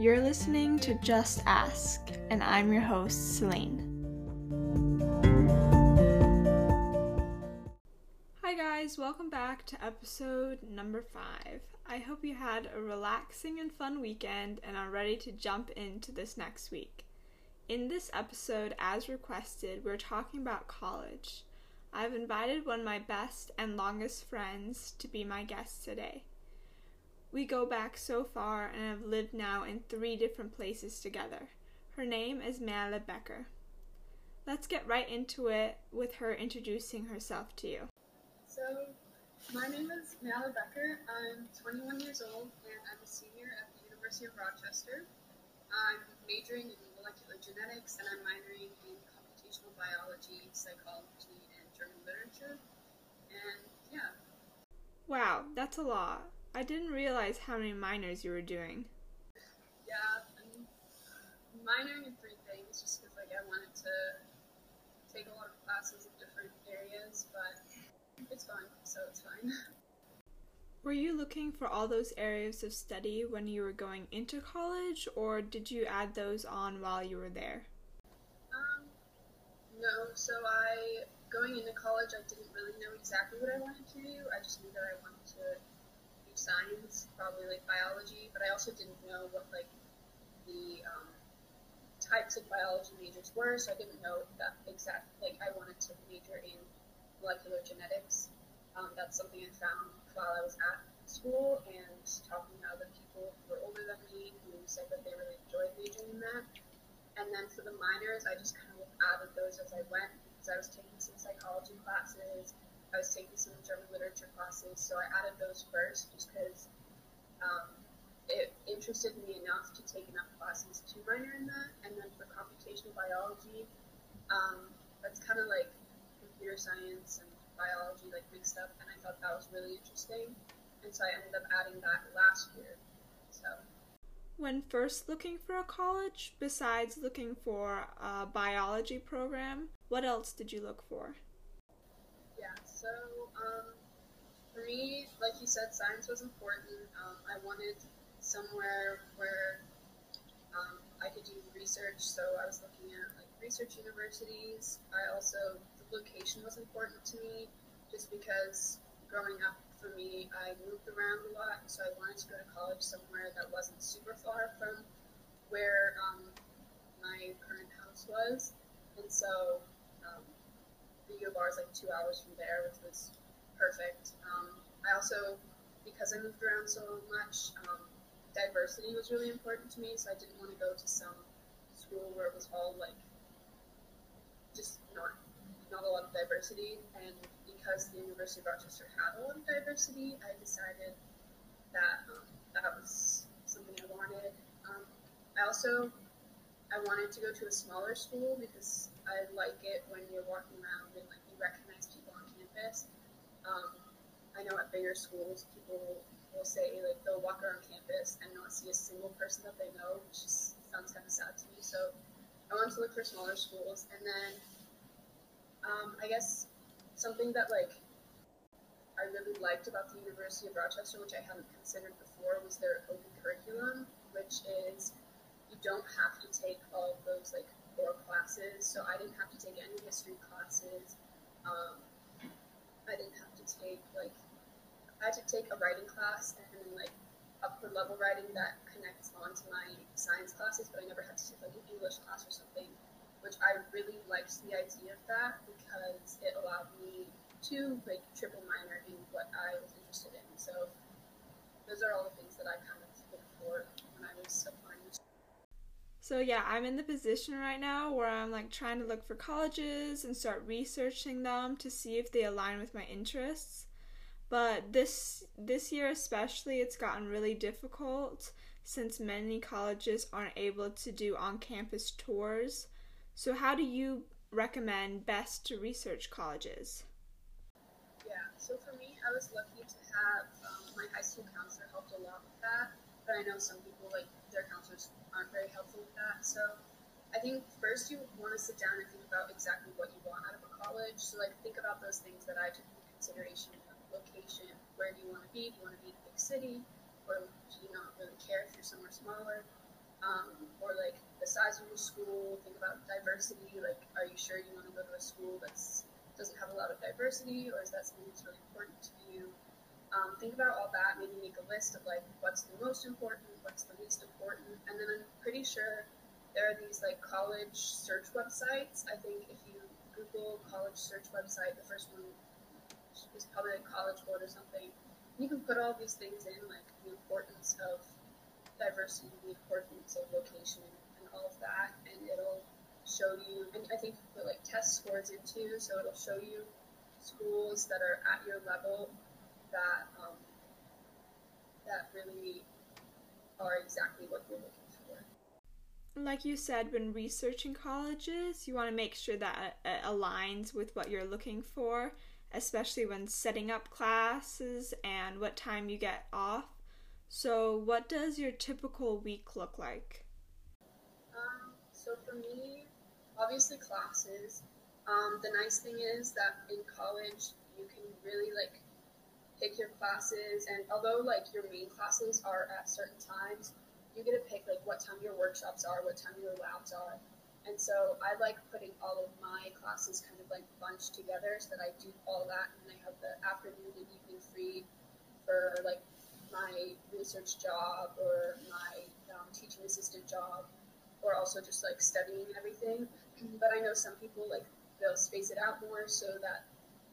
You're listening to Just Ask, and I'm your host, Celine. Hi, guys, welcome back to episode number five. I hope you had a relaxing and fun weekend and are ready to jump into this next week. In this episode, as requested, we're talking about college. I've invited one of my best and longest friends to be my guest today. We go back so far and have lived now in three different places together. Her name is Merle Becker. Let's get right into it with her introducing herself to you. So, my name is Merle Becker. I'm 21 years old and I'm a senior at the University of Rochester. I'm majoring in molecular genetics and I'm minoring in computational biology, psychology, and German literature. And yeah. Wow, that's a lot. I didn't realize how many minors you were doing. Yeah, I'm minoring in three things just because like I wanted to take a lot of classes in different areas, but it's fun, so it's fine. Were you looking for all those areas of study when you were going into college, or did you add those on while you were there? Um, no, so I, going into college, I didn't really know exactly what I wanted to do. I just knew that I wanted to science, probably like biology, but I also didn't know what like the um, types of biology majors were, so I didn't know that exact like I wanted to major in molecular genetics. Um, that's something I found while I was at school and talking to other people who were older than me who said that they really enjoyed majoring in that. And then for the minors, I just kind of added those as I went because I was taking some psychology classes I was taking some German literature classes, so I added those first just because um, it interested me enough to take enough classes to minor in that. And then for computational biology, um, that's kind of like computer science and biology like mixed up, and I thought that was really interesting. And so I ended up adding that last year. So. When first looking for a college, besides looking for a biology program, what else did you look for? So, um, for me, like you said, science was important. Um, I wanted somewhere where um, I could do research, so I was looking at like research universities. I also the location was important to me, just because growing up for me, I moved around a lot, so I wanted to go to college somewhere that wasn't super far from where um, my current house was, and so the U is like two hours from there, which was perfect. Um, I also, because I moved around so much, um, diversity was really important to me, so I didn't want to go to some school where it was all like just not not a lot of diversity. And because the University of Rochester had a lot of diversity, I decided that um, that was something I wanted. Um, I also I wanted to go to a smaller school because I like it when you're walking around and like you recognize people on campus. Um, I know at bigger schools, people will say like they'll walk around campus and not see a single person that they know, which just sounds kind of sad to me. So I wanted to look for smaller schools, and then um, I guess something that like I really liked about the University of Rochester, which I hadn't considered before, was their open curriculum, which is you don't have to take all of those like core classes. So I didn't have to take any history classes. Um, I didn't have to take like I had to take a writing class and then like upper level writing that connects onto my science classes, but I never had to take like an English class or something, which I really liked the idea of that because it allowed me to like triple minor in what I was interested in. So those are all the things that I kind of looked for when I was applying so yeah, I'm in the position right now where I'm like trying to look for colleges and start researching them to see if they align with my interests. But this this year especially it's gotten really difficult since many colleges aren't able to do on-campus tours. So how do you recommend best to research colleges? Yeah, so for me, I was lucky to have um, my high school counselor helped a lot with that. But I know some people like their counselors aren't very helpful with that. So I think first you want to sit down and think about exactly what you want out of a college. So like think about those things that I took into consideration: location, where do you want to be? Do you want to be in a big city, or do you not really care if you're somewhere smaller? um, or like the size of your school. Think about diversity. Like, are you sure you want to go to a school that's doesn't have a lot of diversity, or is that something that's really important to you? Um, think about all that. Maybe make a list of like what's the most important, what's the least important, and then I'm pretty sure there are these like college search websites. I think if you Google college search website, the first one is probably like College Board or something. You can put all these things in, like the importance of diversity, the importance of location, and all of that, and it'll show you. And I think you can put like test scores in too, so it'll show you schools that are at your level that um, that really are exactly what you're looking for. Like you said, when researching colleges, you want to make sure that it aligns with what you're looking for, especially when setting up classes and what time you get off. So, what does your typical week look like? Um, so, for me, obviously classes. Um, the nice thing is that in college, you can really like pick your classes, and although like your main classes are at certain times, you get to pick like what time your workshops are, what time your labs are. And so I like putting all of my classes kind of like bunched together so that I do all that and I have the afternoon and evening free for like my research job or my um, teaching assistant job or also just like studying everything. But I know some people like they'll space it out more so that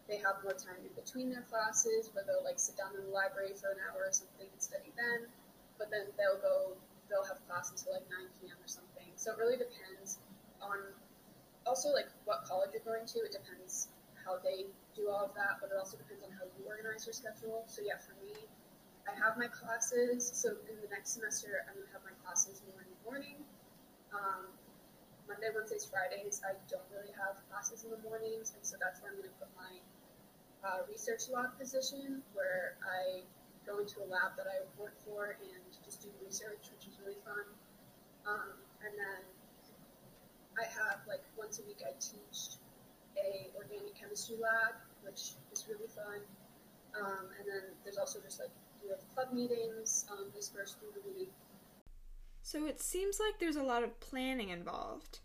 they have more time in between their classes where they'll like sit down in the library for an hour or something and study then. But then they'll go, they'll have class until like 9 p.m. or something. So it really depends on also like what college you're going to. It depends how they do all of that, but it also depends on how you organize your schedule. So yeah, for me, I have my classes. So in the next semester, I'm gonna have my classes more in the morning. Um, Monday, Wednesdays, Fridays, I don't really have classes in the mornings, and so that's where I'm going to put my uh, research lab position where I go into a lab that I work for and just do research, which is really fun. Um, and then I have like once a week I teach a organic chemistry lab, which is really fun. Um, and then there's also just like we have club meetings um, dispersed through the week. So it seems like there's a lot of planning involved.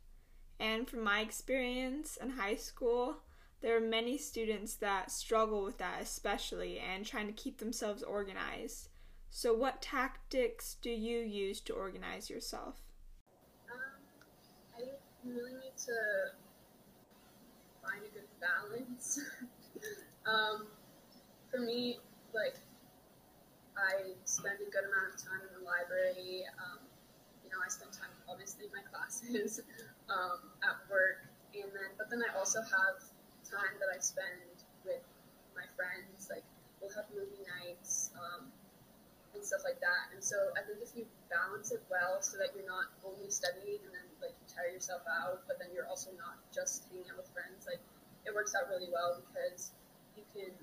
And from my experience in high school, there are many students that struggle with that, especially, and trying to keep themselves organized. So, what tactics do you use to organize yourself? Um, I really need to find a good balance. um, for me, like, I spend a good amount of time in the library. Um, you know, I spend time obviously in my classes, um, at work, and then, but then I also have time that I spend with my friends. Like we'll have movie nights um, and stuff like that. And so I think if you balance it well, so that you're not only studying and then like you tire yourself out, but then you're also not just hanging out with friends. Like it works out really well because you can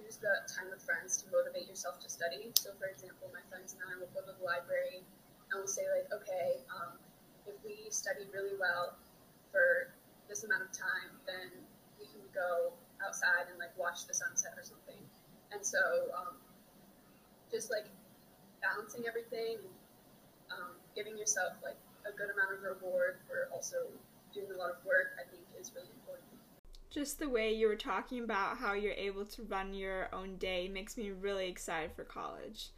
use the time with friends to motivate yourself to study. So for example, my friends and I will go to the library and we'll say like, okay, um, if we study really well for this amount of time, then go outside and like watch the sunset or something. And so, um, just like balancing everything, um, giving yourself like a good amount of reward for also doing a lot of work, I think is really important. Just the way you were talking about how you're able to run your own day makes me really excited for college.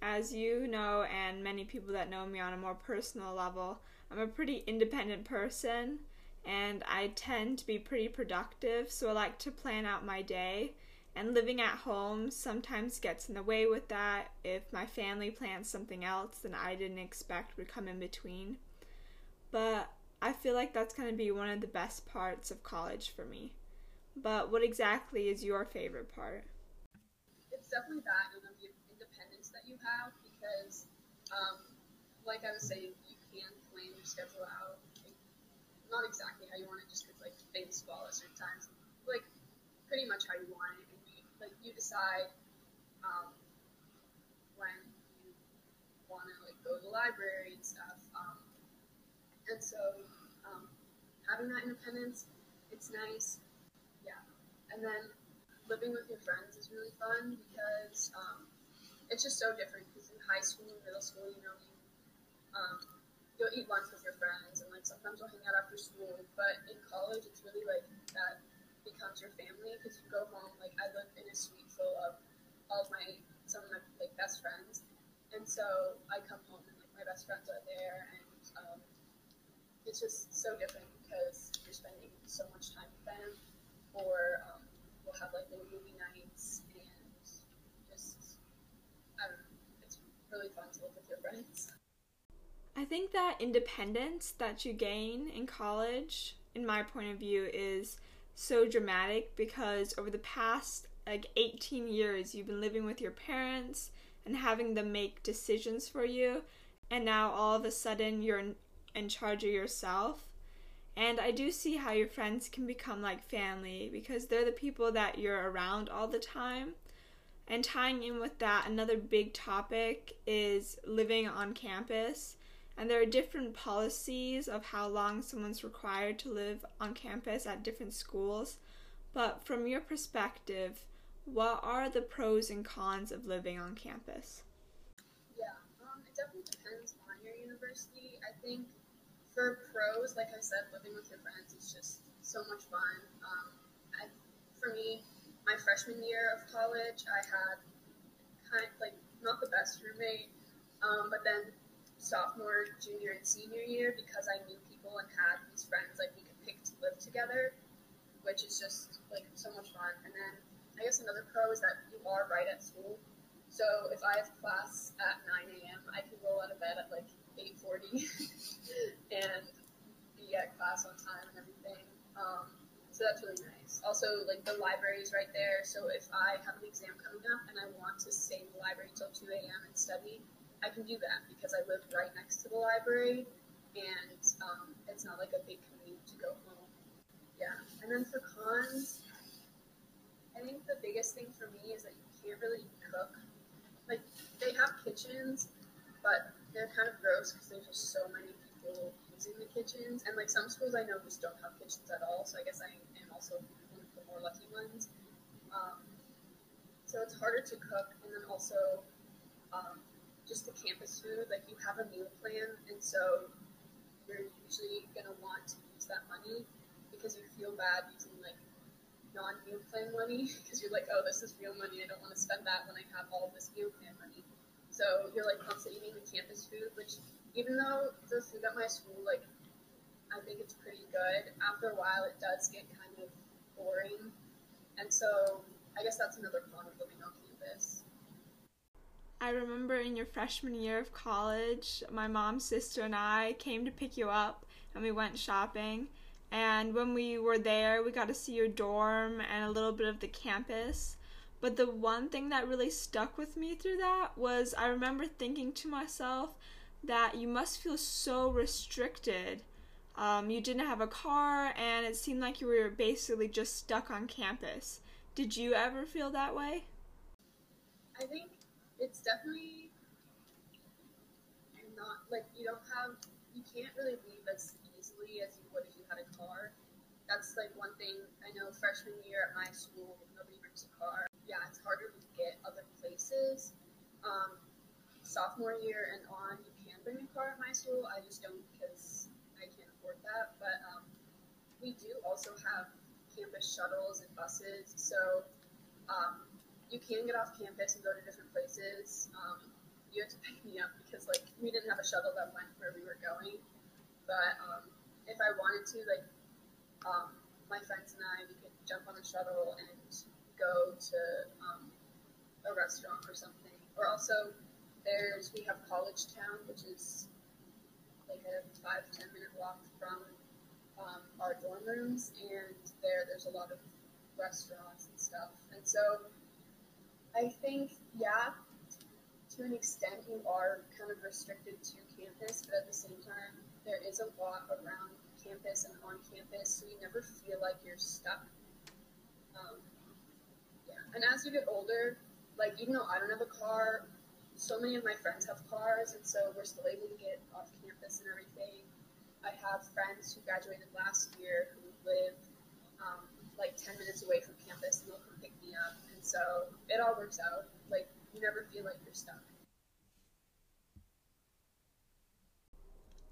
As you know, and many people that know me on a more personal level, I'm a pretty independent person and I tend to be pretty productive, so I like to plan out my day. And living at home sometimes gets in the way with that. If my family plans something else than I didn't expect would come in between. But I feel like that's going to be one of the best parts of college for me. But what exactly is your favorite part? It's definitely that and the independence that you have because, um, like I was saying, you can plan your schedule out not exactly how you want it, just because like things fall at certain times, like pretty much how you want it, and you, like you decide um, when you want to like go to the library and stuff. Um, and so um, having that independence, it's nice. Yeah, and then living with your friends is really fun because um, it's just so different. Because in high school and middle school, you know, um, you'll eat lunch with your friends, and like sometimes you'll hang out after school. But in college, it's really like that becomes your family because you go home. Like I live in a suite full of all of my some of my like best friends, and so I come home and like my best friends are there, and um, it's just so different because you're spending so much time with them, or um, we'll have like little movie nights and just I don't know. It's really fun to live with your friends. I think that independence that you gain in college, in my point of view, is so dramatic because over the past like 18 years you've been living with your parents and having them make decisions for you and now all of a sudden you're in, in charge of yourself and I do see how your friends can become like family because they're the people that you're around all the time. And tying in with that, another big topic is living on campus and there are different policies of how long someone's required to live on campus at different schools. But from your perspective, what are the pros and cons of living on campus? Yeah, um, it definitely depends on your university. I think for pros, like I said, living with your friends is just so much fun. Um, I, for me, my freshman year of college, I had kind of, like not the best roommate, um, but then sophomore, junior, and senior year because I knew people and had these friends like we could pick to live together, which is just like so much fun. And then I guess another pro is that you are right at school. So if I have class at 9 a.m., I can roll out of bed at like 8:40 and be at class on time and everything. Um, so that's really nice. Also, like the library is right there. So if I have an exam coming up and I want to stay in the library till 2 a.m. and study, I can do that because I live right next to the library, and um, it's not like a big commute to go home. Yeah, and then for cons, I think the biggest thing for me is that you can't really cook. Like they have kitchens, but they're kind of gross because there's just so many people using the kitchens, and like some schools I know just don't have kitchens at all. So I guess I am also one of the more lucky ones. Um, so it's harder to cook, and then also um, just the campus food, like you have a meal plan, and so you're usually gonna want to use that money because you feel bad using like non-meal plan money because you're like, oh, this is real money. I don't want to spend that when I have all this meal plan money. So you're like constantly eating the campus food, which even though the food at my school, like, I think it's pretty good. After a while, it does get kind of boring, and so I guess that's another con of living on campus. I remember in your freshman year of college, my mom, sister, and I came to pick you up and we went shopping. And when we were there, we got to see your dorm and a little bit of the campus. But the one thing that really stuck with me through that was I remember thinking to myself that you must feel so restricted. Um, you didn't have a car, and it seemed like you were basically just stuck on campus. Did you ever feel that way? I think it's definitely not like you don't have you can't really leave as easily as you would if you had a car. That's like one thing I know freshman year at my school nobody brings a car. Yeah, it's harder to get other places. Um, sophomore year and on you can bring a car at my school. I just don't because I can't afford that. But um, we do also have campus shuttles and buses. So um, you can get off campus and go to different places. Um, you had to pick me up because like we didn't have a shuttle that went where we were going. But um, if I wanted to, like um, my friends and I, we could jump on a shuttle and go to um, a restaurant or something. Or also, there's we have College Town, which is like a five ten minute walk from um, our dorm rooms, and there there's a lot of restaurants and stuff. And so I think, yeah, to an extent, you are kind of restricted to campus, but at the same time, there is a lot around campus and on campus, so you never feel like you're stuck. Um, yeah, and as you get older, like even though I don't have a car, so many of my friends have cars, and so we're still able to get off campus and everything. I have friends who graduated last year who live um, like 10 minutes away from campus, and they'll come pick me up so it all works out. Like you never feel like you're stuck.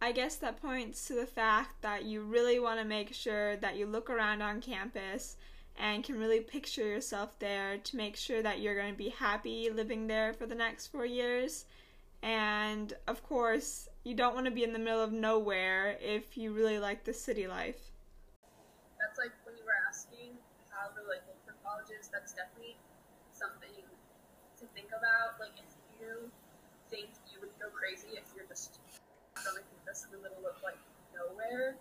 I guess that points to the fact that you really want to make sure that you look around on campus and can really picture yourself there to make sure that you're going to be happy living there for the next four years. And of course, you don't want to be in the middle of nowhere if you really like the city life. That's like when you were asking how to like look for colleges, that's definitely think about. Like if you think you would go crazy if you're just a campus in the middle of like nowhere,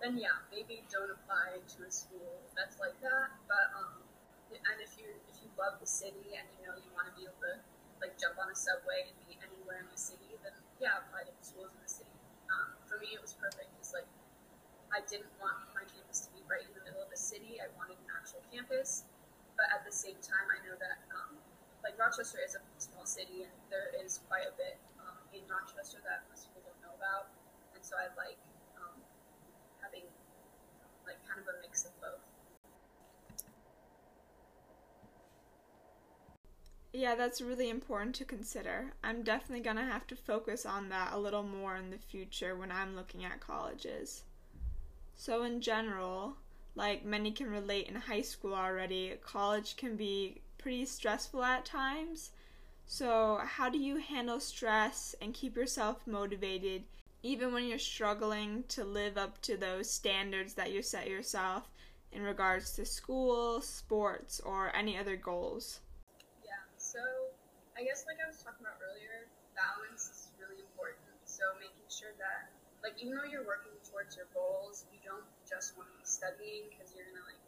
then yeah, maybe don't apply to a school that's like that. But um, and if you if you love the city and you know you want to be able to like jump on a subway and be anywhere in the city, then yeah, apply to schools in the city. Um, for me, it was perfect because like I didn't want my campus to be right in the middle of the city. I wanted an actual campus, but at the same time, I know that like Rochester is a small city and there is quite a bit um, in Rochester that most people don't know about, and so I like having like kind of a mix of both. Yeah, that's really important to consider. I'm definitely going to have to focus on that a little more in the future when I'm looking at colleges. So, in general, like many can relate in high school already, college can be pretty stressful at times. So, how do you handle stress and keep yourself motivated even when you're struggling to live up to those standards that you set yourself in regards to school, sports, or any other goals? Yeah, so I guess like I was talking about earlier, balance is really important. So making sure that, like, even though you're working towards your goals, you don't just want to be studying because you're gonna like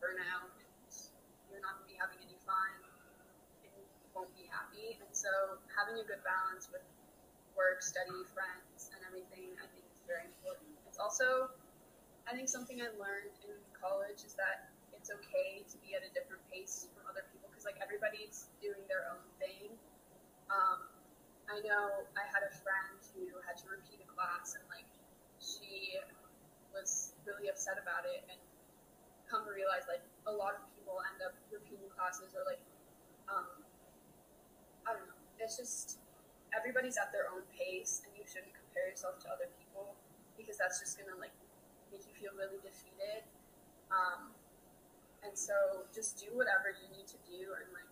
burn out and you're not gonna be having any fun and you won't be happy. And so having a good balance with work, study, friends, and everything, I think is very important. It's also, I think something I learned in college is that it's okay to be at a different pace from other people because like everybody's doing their own thing. Um, I know I had a friend who had to repeat a class and like she was really upset about it and come to realize like a lot of people end up classes or like um, I don't know. It's just everybody's at their own pace and you shouldn't compare yourself to other people because that's just gonna like make you feel really defeated. Um, and so just do whatever you need to do and like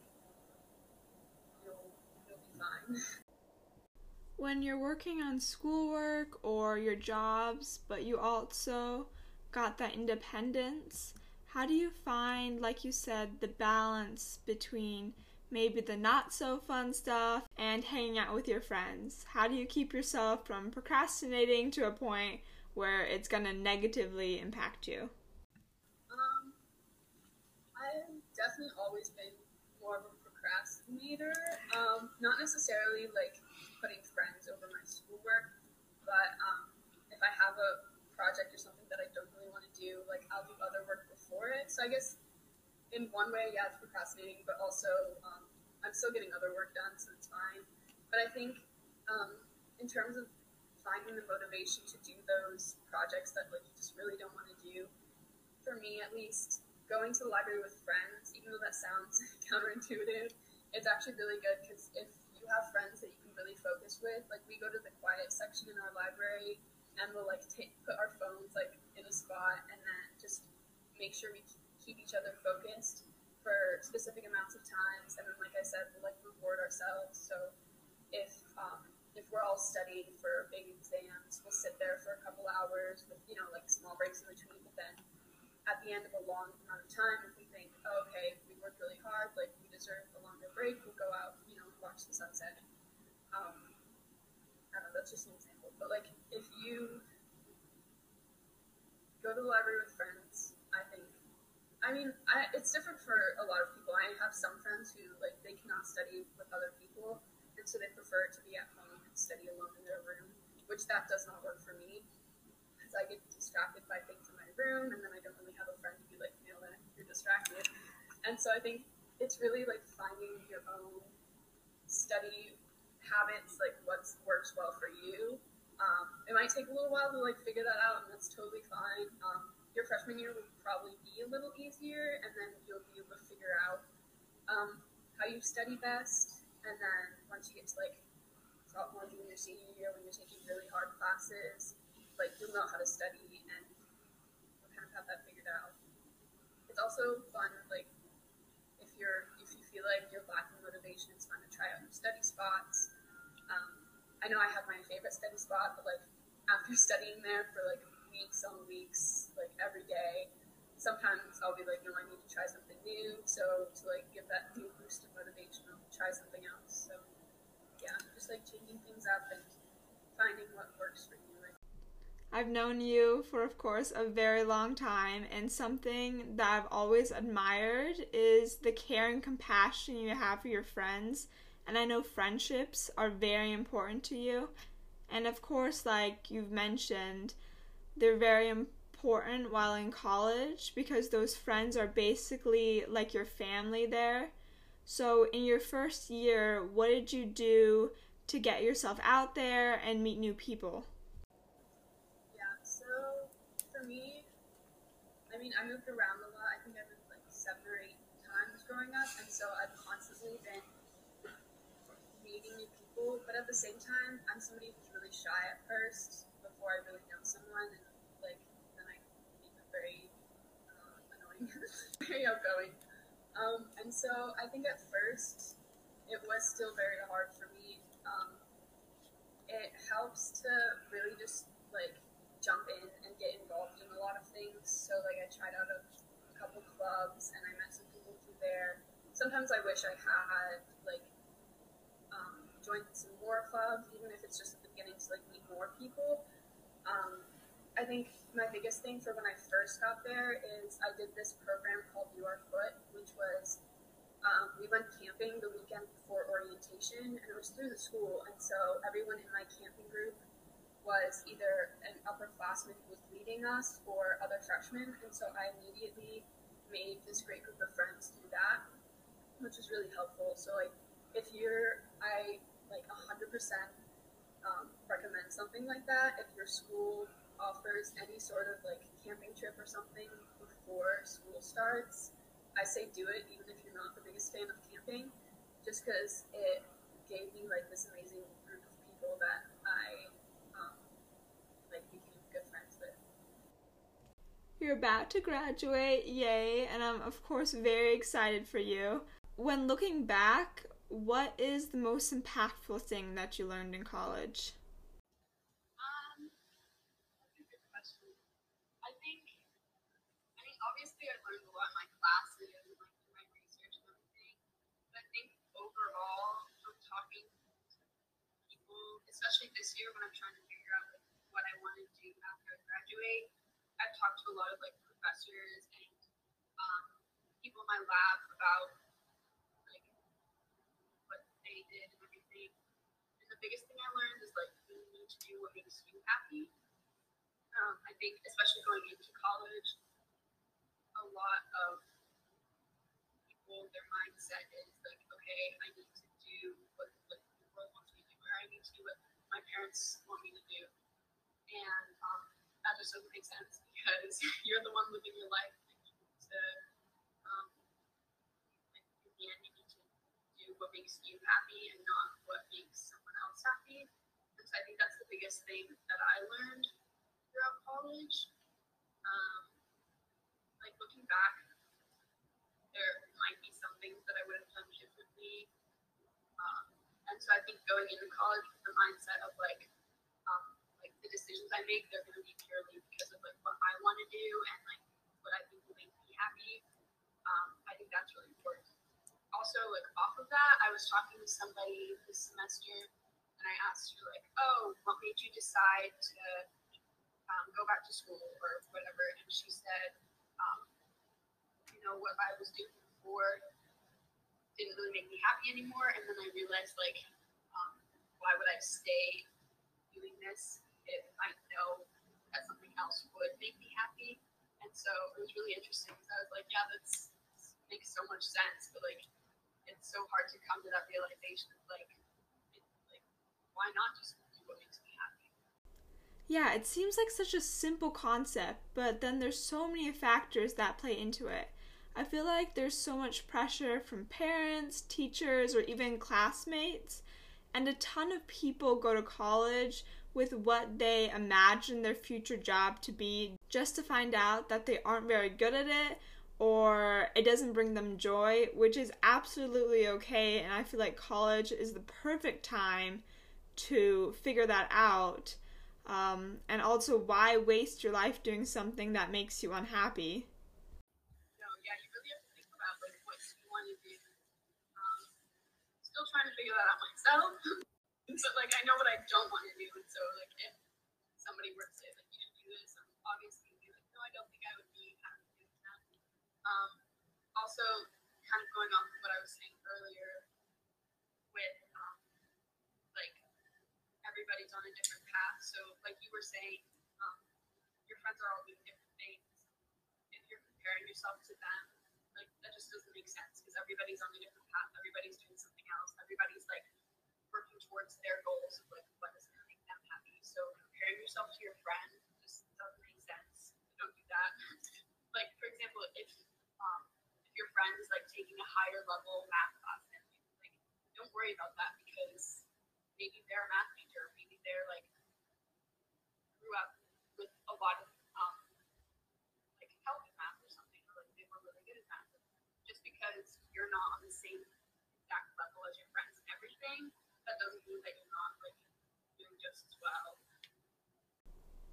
you'll you'll be fine. When you're working on schoolwork or your jobs, but you also got that independence, how do you find, like you said, the balance between maybe the not so fun stuff, and hanging out with your friends? How do you keep yourself from procrastinating to a point where it's going to negatively impact you? Um, I've definitely always been more of a procrastinator. Um, not necessarily like putting friends over my schoolwork, but um, if I have a project or something that I don't really want to do, like I'll do other work before it. So I guess in one way, yeah, it's procrastinating, but also um, I'm still getting other work done, so it's fine. But I think um, in terms of finding the motivation to do those projects that like you just really don't want to do, for me at least, going to the library with friends, even though that sounds counterintuitive, it's actually really good because if you have friends that you can really focus with, like we go to the quiet section in our library and we'll like take, put our phones like in a spot and then make sure we keep each other focused for specific amounts of times. And then, like I said, we'll like reward ourselves. So if um, if we're all studying for big exams, we'll sit there for a couple hours with you know like small breaks in between. But then at the end of a long amount of time, if we think, oh, okay, we worked really hard, like we deserve a longer break, we'll go out, you know, watch the sunset. Um, I don't know, that's just an example. But like if you go to the library with I mean, I, it's different for a lot of people. I have some friends who like they cannot study with other people, and so they prefer to be at home and study alone in their room, which that does not work for me because I get distracted by things in my room, and then I don't really have a friend to be like, you know, you're distracted. And so I think it's really like finding your own study habits, like what works well for you. Um, it might take a little while to like figure that out, and that's totally fine. Um, your freshman year will probably be a little easier, and then you'll be able to figure out um, how you study best. And then once you get to like sophomore, junior, senior year when you're taking really hard classes. Like you'll know how to study and kind of have that figured out. It's also fun, like if you're if you feel like you're lacking motivation, it's fun to try out new study spots. Um, I know I have my favorite study spot, but like after studying there for like weeks on weeks, like every day, sometimes I'll be like, no, I need to try something new. So to like give that new boost of motivation, I'll try something else. So yeah, just like changing things up and finding what works for you. I've known you for, of course, a very long time, and something that I've always admired is the care and compassion you have for your friends. And I know friendships are very important to you. And of course, like you've mentioned, they're very important while in college because those friends are basically like your family there. So, in your first year, what did you do to get yourself out there and meet new people? Yeah, so for me, I mean, I moved around a lot. I think I moved like seven or eight times growing up, and so I've constantly been meeting new people. But at the same time, I'm somebody who's really shy at first before I really know someone, and like then I become very uh, annoying, very outgoing. Um, and so I think at first it was still very hard for me. Um, it helps to really just like jump in and get involved in a lot of things. So like I tried out a couple clubs and I met some people through there. Sometimes I wish I had like um, joined some more clubs, even if it's just at the beginning to like meet more people. Um, I think my biggest thing for when I first got there is I did this program called You Are Foot, which was um, we went camping the weekend before orientation, and it was through the school. And so everyone in my camping group was either an upperclassman who was leading us or other freshmen. And so I immediately made this great group of friends through that, which was really helpful. So like if you're, I like 100% um, recommend something like that. If your school offers any sort of like camping trip or something before school starts, I say do it even if you're not the biggest fan of camping, just because it gave me like this amazing group of people that I um, like became good friends with. You're about to graduate, yay, and I'm of course very excited for you. When looking back, what is the most impactful thing that you learned in college? Especially this year when I'm trying to figure out like, what I want to do after I graduate. I've talked to a lot of like professors and um, people in my lab about like what they did and everything. And the biggest thing I learned is like you need to do what makes you happy. Um, I think especially going into college, a lot of people their mindset is like, okay, I need to do what, what the world wants me to do, or I need to do what my parents want me to do. And um, that just doesn't make sense because you're the one living your life. And you need to, um, like, in the end, you need to do what makes you happy and not what makes someone else happy. And so I think that's the biggest thing that I learned throughout college. Um, like looking back, there might be some things that I would have done differently. Um, so I think going into college with the mindset of like, um, like the decisions I make, they're going to be purely because of like what I want to do and like what I think will make me happy. Um, I think that's really important. Also, like off of that, I was talking to somebody this semester, and I asked her like, "Oh, what made you decide to um, go back to school or whatever?" And she said, um, "You know what I was doing before didn't really make me happy anymore. And then I realized, like, um, why would I stay doing this if I know that something else would make me happy? And so it was really interesting because I was like, yeah, that's makes so much sense, but like, it's so hard to come to that realization of like, it, like, why not just do what makes me happy? Yeah, it seems like such a simple concept, but then there's so many factors that play into it. I feel like there's so much pressure from parents, teachers, or even classmates. And a ton of people go to college with what they imagine their future job to be just to find out that they aren't very good at it or it doesn't bring them joy, which is absolutely okay. And I feel like college is the perfect time to figure that out. Um, and also, why waste your life doing something that makes you unhappy? No, yeah, you really have to think about like what you want to do. Um, still trying to figure that out myself. so like I know what I don't want to do, and so like if somebody were to say like you should do this, I'm obviously be like, no, I don't think I would be happy doing that. Um, also, kind of going off of what I was saying earlier, with um, like everybody's on a different path. So like you were saying, um, your friends are all doing different things. If you're comparing yourself to them, like that just doesn't make sense because everybody's on a different path. Everybody's doing something else. Everybody's like working towards their goals of like what is going to make them happy. So comparing yourself to your friend just doesn't make sense. Don't do that. like for example, if um, if your friend is like taking a higher level math class than like don't worry about that because maybe they're a math major, maybe they're like grew up with a lot of um, like help in math or something, or like they were really good at math. Just because you're not on the same exact level as your friends and everything, that doesn't mean that you're not like doing just as well.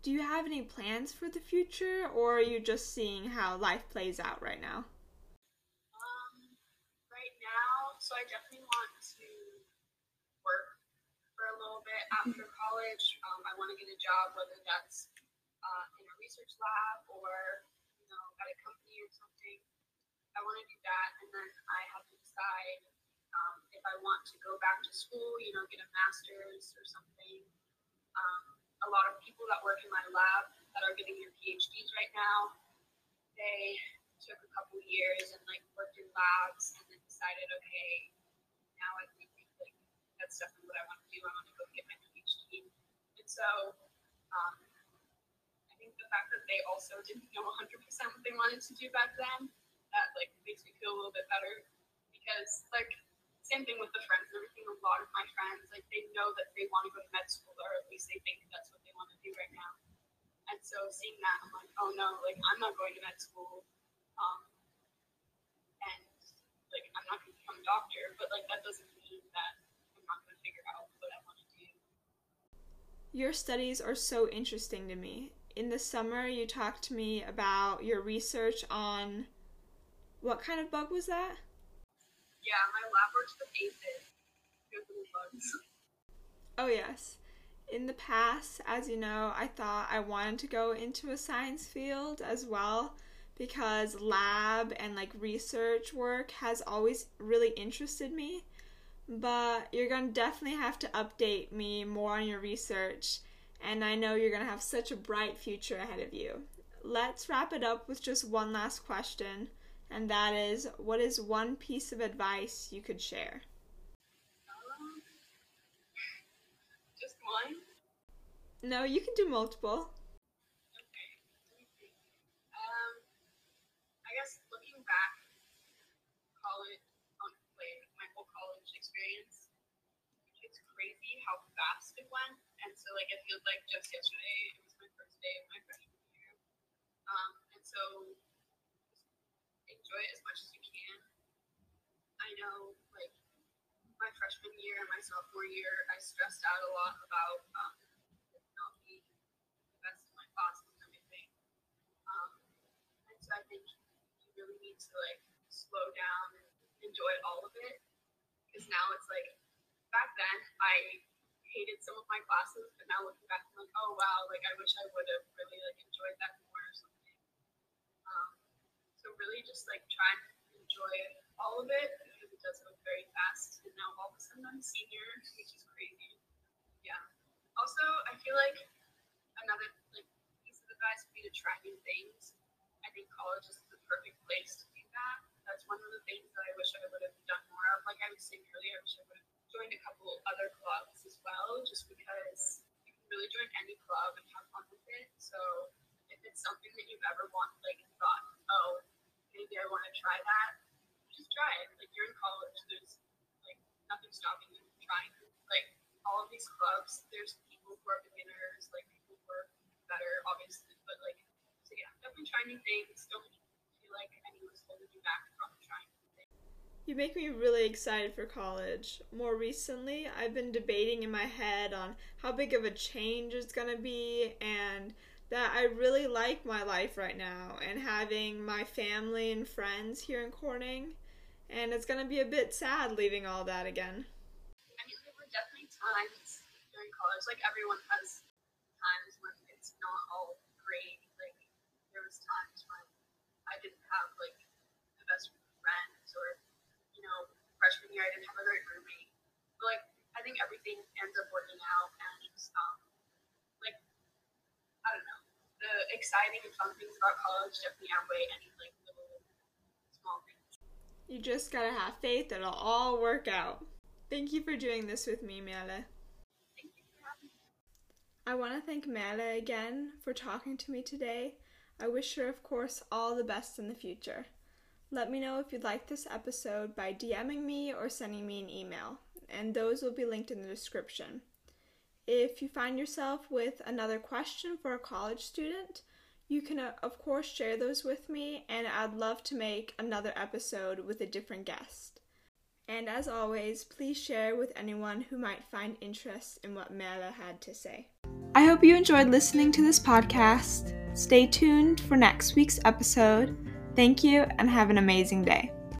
Do you have any plans for the future, or are you just seeing how life plays out right now? Um, right now, so I definitely want to work for a little bit after college. Um, I want to get a job, whether that's uh, in a research lab or you know at a company or something. I want to do that, and then I have to decide um, if I want to go back to school, you know, get a master's or something. Um, a lot of people that work in my lab that are getting their PhDs right now, they took a couple years and like worked in labs and then decided, okay, now I think like that's definitely what I want to do. I want to go get my PhD. And so um, I think the fact that they also didn't know 100% what they wanted to do back then, that like makes me feel a little bit better because like same thing with the friends and everything. A lot of my friends, like they know that they want to go to med school, or at least they think that's what they want to do right now. And so seeing that, I'm like, oh no, like I'm not going to med school, um, and like I'm not going to become a doctor. But like that doesn't mean that I'm not going to figure out what I want to do. Your studies are so interesting to me. In the summer, you talked to me about your research on what kind of bug was that? Yeah, my lab works with aphids. Oh, yes. In the past, as you know, I thought I wanted to go into a science field as well because lab and like research work has always really interested me. But you're going to definitely have to update me more on your research, and I know you're going to have such a bright future ahead of you. Let's wrap it up with just one last question and that is what is one piece of advice you could share? Um, just one? No, you can do multiple. Okay, let me think. Um, I guess looking back, college, my whole college experience, it's crazy how fast it went. And so, like, it feels like just yesterday, it was my first day of my freshman year. Um, and so enjoy it as much as you can. I know, like, my freshman year and my sophomore year, I stressed out a lot about um, not being the best in my classes and everything. Um, and so I think you really need to, like, slow down and enjoy all of it. Because now it's like, back then, I hated some of my classes, but now looking back, I'm like, oh wow, like, I wish I would have really, like, enjoyed that more or something. Um, so really just like try and enjoy all of it it does go very fast. And now all of a sudden I'm a senior, which is crazy. Yeah. Also, I feel like another like piece of advice would be to try new things. I think college is the perfect place to do that. That's one of the things that I wish I would have done more of. Like I was saying earlier, I wish I would have joined a couple other clubs as well, just because you can really join any club and have fun with it. So if it's something that you've ever wanted, like thought, oh, maybe I want to try that, just try it. Like you're in college, there's like nothing stopping you from trying like all of these clubs, there's people who are beginners, like people who are better, obviously, but like so yeah, definitely try new things. Don't feel like anyone's holding you back from trying. You make me really excited for college. More recently, I've been debating in my head on how big of a change it's going to be and that I really like my life right now and having my family and friends here in Corning. And it's going to be a bit sad leaving all that again. I mean, there were definitely times during college, like everyone has times when it's not all great. Like there was times when I didn't have like the best friends, or you know, freshman year I didn't have a great roommate. But like I think everything ends up working out, and um, like I don't know, the exciting and fun things about college definitely outweigh any like. You just gotta have faith that it'll all work out. Thank you for doing this with me, me. I want to thank Merle again for talking to me today. I wish her, of course, all the best in the future. Let me know if you'd like this episode by DMing me or sending me an email, and those will be linked in the description. If you find yourself with another question for a college student, you can, uh, of course, share those with me, and I'd love to make another episode with a different guest. And as always, please share with anyone who might find interest in what Merle had to say. I hope you enjoyed listening to this podcast. Stay tuned for next week's episode. Thank you and have an amazing day.